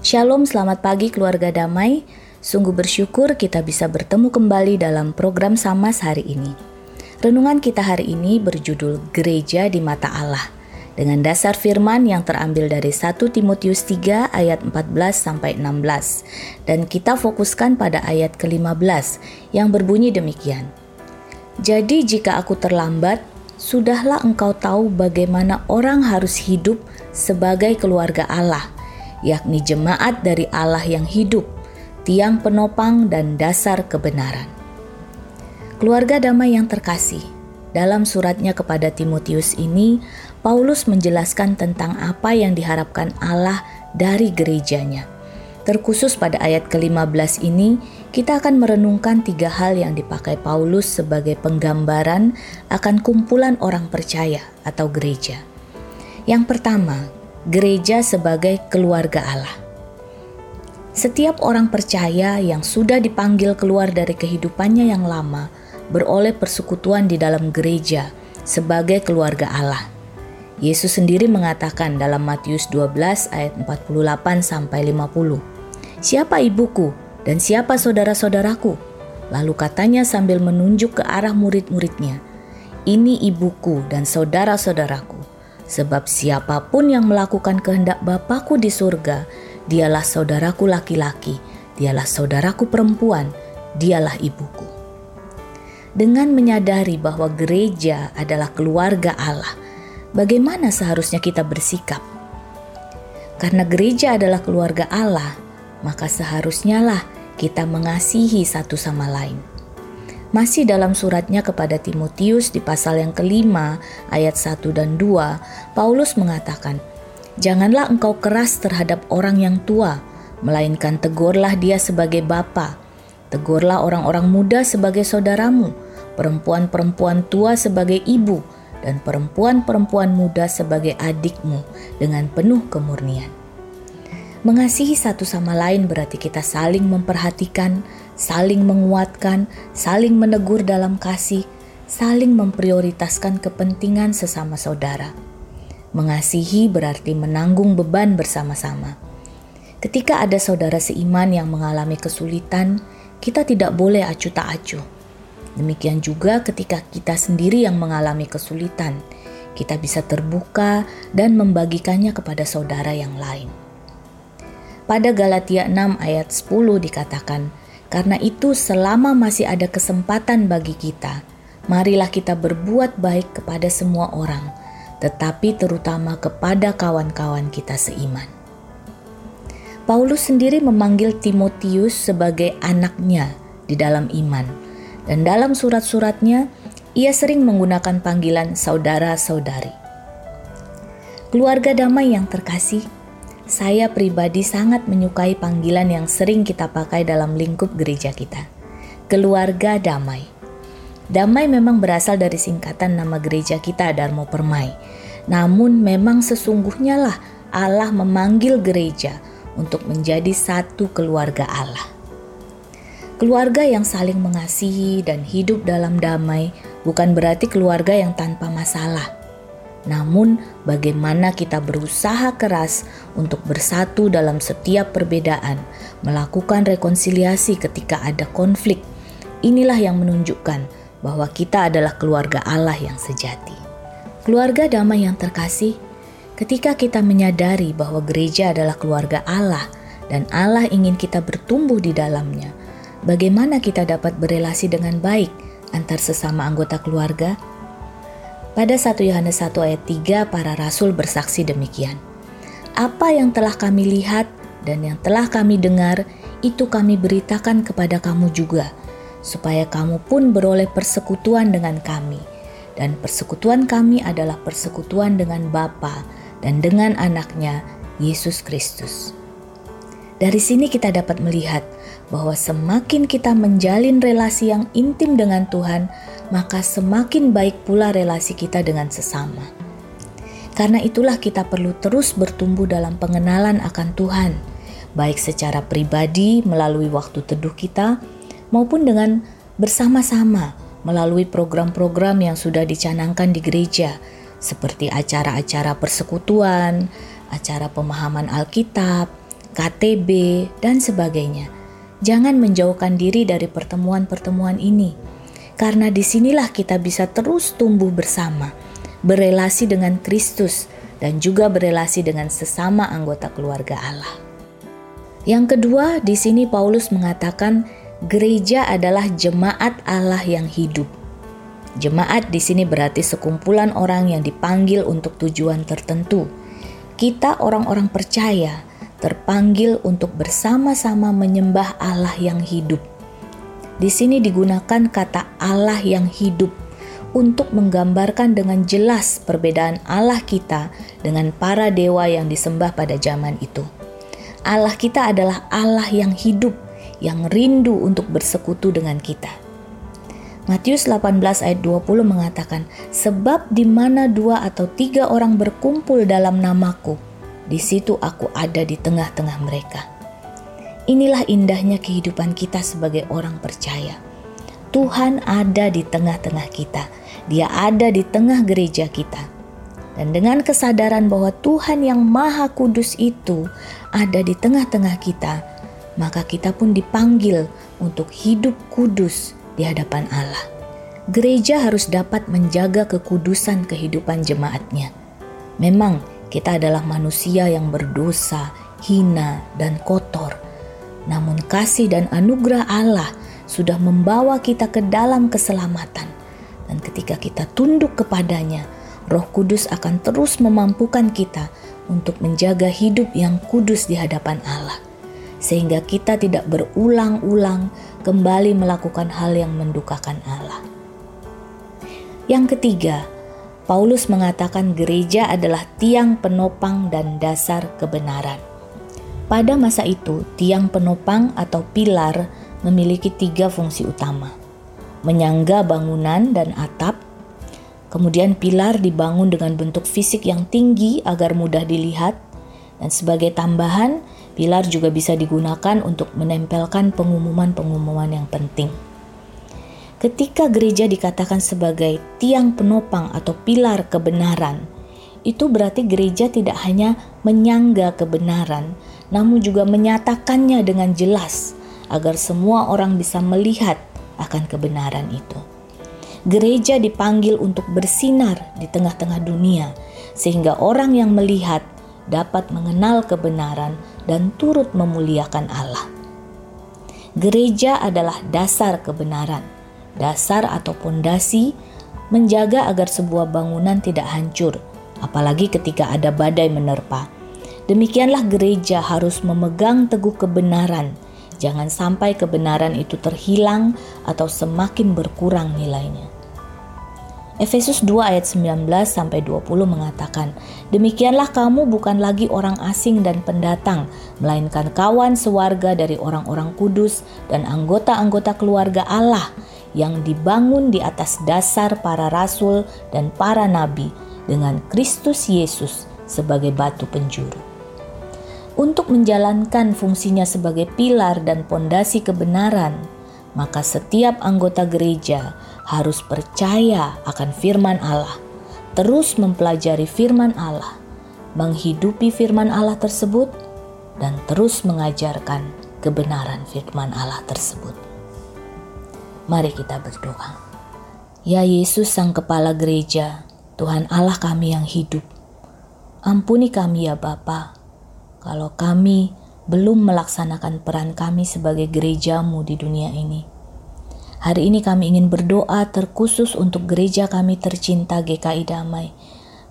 Shalom, selamat pagi keluarga damai. Sungguh bersyukur kita bisa bertemu kembali dalam program Samas hari ini. Renungan kita hari ini berjudul Gereja di Mata Allah dengan dasar firman yang terambil dari 1 Timotius 3 ayat 14 sampai 16 dan kita fokuskan pada ayat ke-15 yang berbunyi demikian. Jadi jika aku terlambat, sudahlah engkau tahu bagaimana orang harus hidup sebagai keluarga Allah yakni jemaat dari Allah yang hidup, tiang penopang dan dasar kebenaran. Keluarga damai yang terkasih, dalam suratnya kepada Timotius ini, Paulus menjelaskan tentang apa yang diharapkan Allah dari gerejanya. Terkhusus pada ayat ke-15 ini, kita akan merenungkan tiga hal yang dipakai Paulus sebagai penggambaran akan kumpulan orang percaya atau gereja. Yang pertama, gereja sebagai keluarga Allah. Setiap orang percaya yang sudah dipanggil keluar dari kehidupannya yang lama beroleh persekutuan di dalam gereja sebagai keluarga Allah. Yesus sendiri mengatakan dalam Matius 12 ayat 48 sampai 50. Siapa ibuku dan siapa saudara-saudaraku? Lalu katanya sambil menunjuk ke arah murid-muridnya, "Ini ibuku dan saudara-saudaraku." Sebab siapa pun yang melakukan kehendak Bapakku di surga, dialah saudaraku laki-laki, dialah saudaraku perempuan, dialah ibuku. Dengan menyadari bahwa gereja adalah keluarga Allah, bagaimana seharusnya kita bersikap? Karena gereja adalah keluarga Allah, maka seharusnya lah kita mengasihi satu sama lain. Masih dalam suratnya kepada Timotius di pasal yang kelima ayat 1 dan 2, Paulus mengatakan, Janganlah engkau keras terhadap orang yang tua, melainkan tegurlah dia sebagai bapa. Tegurlah orang-orang muda sebagai saudaramu, perempuan-perempuan tua sebagai ibu, dan perempuan-perempuan muda sebagai adikmu dengan penuh kemurnian. Mengasihi satu sama lain berarti kita saling memperhatikan, saling menguatkan, saling menegur dalam kasih, saling memprioritaskan kepentingan sesama saudara. Mengasihi berarti menanggung beban bersama-sama. Ketika ada saudara seiman yang mengalami kesulitan, kita tidak boleh acuh tak acuh. Demikian juga ketika kita sendiri yang mengalami kesulitan, kita bisa terbuka dan membagikannya kepada saudara yang lain. Pada Galatia 6 ayat 10 dikatakan, Karena itu selama masih ada kesempatan bagi kita, marilah kita berbuat baik kepada semua orang, tetapi terutama kepada kawan-kawan kita seiman. Paulus sendiri memanggil Timotius sebagai anaknya di dalam iman, dan dalam surat-suratnya ia sering menggunakan panggilan saudara-saudari. Keluarga damai yang terkasih, saya pribadi sangat menyukai panggilan yang sering kita pakai dalam lingkup gereja kita. Keluarga damai. Damai memang berasal dari singkatan nama gereja kita Darmo Permai. Namun memang sesungguhnya lah Allah memanggil gereja untuk menjadi satu keluarga Allah. Keluarga yang saling mengasihi dan hidup dalam damai bukan berarti keluarga yang tanpa masalah namun, bagaimana kita berusaha keras untuk bersatu dalam setiap perbedaan, melakukan rekonsiliasi ketika ada konflik. Inilah yang menunjukkan bahwa kita adalah keluarga Allah yang sejati. Keluarga damai yang terkasih, ketika kita menyadari bahwa gereja adalah keluarga Allah dan Allah ingin kita bertumbuh di dalamnya, bagaimana kita dapat berelasi dengan baik antar sesama anggota keluarga? Pada 1 Yohanes 1 ayat 3 para rasul bersaksi demikian. Apa yang telah kami lihat dan yang telah kami dengar itu kami beritakan kepada kamu juga supaya kamu pun beroleh persekutuan dengan kami dan persekutuan kami adalah persekutuan dengan Bapa dan dengan anaknya Yesus Kristus. Dari sini kita dapat melihat bahwa semakin kita menjalin relasi yang intim dengan Tuhan, maka semakin baik pula relasi kita dengan sesama. Karena itulah kita perlu terus bertumbuh dalam pengenalan akan Tuhan, baik secara pribadi melalui waktu teduh kita maupun dengan bersama-sama melalui program-program yang sudah dicanangkan di gereja, seperti acara-acara persekutuan, acara pemahaman Alkitab, KTB, dan sebagainya. Jangan menjauhkan diri dari pertemuan-pertemuan ini, karena di sinilah kita bisa terus tumbuh bersama, berelasi dengan Kristus, dan juga berelasi dengan sesama anggota keluarga Allah. Yang kedua, di sini Paulus mengatakan gereja adalah jemaat Allah yang hidup. Jemaat di sini berarti sekumpulan orang yang dipanggil untuk tujuan tertentu. Kita orang-orang percaya terpanggil untuk bersama-sama menyembah Allah yang hidup. Di sini digunakan kata Allah yang hidup untuk menggambarkan dengan jelas perbedaan Allah kita dengan para dewa yang disembah pada zaman itu. Allah kita adalah Allah yang hidup, yang rindu untuk bersekutu dengan kita. Matius 18 ayat 20 mengatakan, Sebab di mana dua atau tiga orang berkumpul dalam namaku, di situ aku ada di tengah-tengah mereka. Inilah indahnya kehidupan kita sebagai orang percaya. Tuhan ada di tengah-tengah kita. Dia ada di tengah gereja kita. Dan dengan kesadaran bahwa Tuhan yang Maha Kudus itu ada di tengah-tengah kita, maka kita pun dipanggil untuk hidup kudus di hadapan Allah. Gereja harus dapat menjaga kekudusan kehidupan jemaatnya. Memang kita adalah manusia yang berdosa, hina, dan kotor. Namun kasih dan anugerah Allah sudah membawa kita ke dalam keselamatan. Dan ketika kita tunduk kepadanya, Roh Kudus akan terus memampukan kita untuk menjaga hidup yang kudus di hadapan Allah sehingga kita tidak berulang-ulang kembali melakukan hal yang mendukakan Allah. Yang ketiga, Paulus mengatakan gereja adalah tiang penopang dan dasar kebenaran. Pada masa itu, tiang penopang atau pilar memiliki tiga fungsi utama: menyangga bangunan dan atap. Kemudian, pilar dibangun dengan bentuk fisik yang tinggi agar mudah dilihat, dan sebagai tambahan, Pilar juga bisa digunakan untuk menempelkan pengumuman-pengumuman yang penting. Ketika gereja dikatakan sebagai tiang penopang atau pilar kebenaran, itu berarti gereja tidak hanya menyangga kebenaran, namun juga menyatakannya dengan jelas agar semua orang bisa melihat akan kebenaran itu. Gereja dipanggil untuk bersinar di tengah-tengah dunia, sehingga orang yang melihat dapat mengenal kebenaran dan turut memuliakan Allah. Gereja adalah dasar kebenaran, dasar atau pondasi menjaga agar sebuah bangunan tidak hancur, apalagi ketika ada badai menerpa. Demikianlah gereja harus memegang teguh kebenaran. Jangan sampai kebenaran itu terhilang atau semakin berkurang nilainya. Efesus 2 ayat 19 sampai 20 mengatakan, "Demikianlah kamu bukan lagi orang asing dan pendatang, melainkan kawan sewarga dari orang-orang kudus dan anggota-anggota keluarga Allah yang dibangun di atas dasar para rasul dan para nabi dengan Kristus Yesus sebagai batu penjuru." Untuk menjalankan fungsinya sebagai pilar dan pondasi kebenaran, maka setiap anggota gereja harus percaya akan firman Allah, terus mempelajari firman Allah, menghidupi firman Allah tersebut, dan terus mengajarkan kebenaran firman Allah tersebut. Mari kita berdoa. Ya Yesus Sang Kepala Gereja, Tuhan Allah kami yang hidup, ampuni kami ya Bapa, kalau kami belum melaksanakan peran kami sebagai gerejamu di dunia ini. Hari ini kami ingin berdoa terkhusus untuk gereja kami tercinta GKI Damai.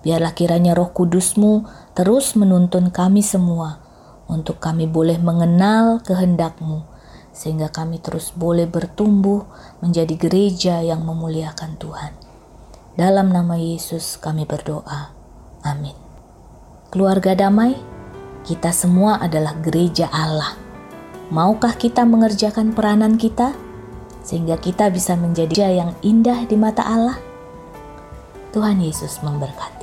Biarlah kiranya roh kudusmu terus menuntun kami semua untuk kami boleh mengenal kehendakmu sehingga kami terus boleh bertumbuh menjadi gereja yang memuliakan Tuhan. Dalam nama Yesus kami berdoa. Amin. Keluarga damai, kita semua adalah gereja Allah. Maukah kita mengerjakan peranan kita? sehingga kita bisa menjadi yang indah di mata Allah. Tuhan Yesus memberkati.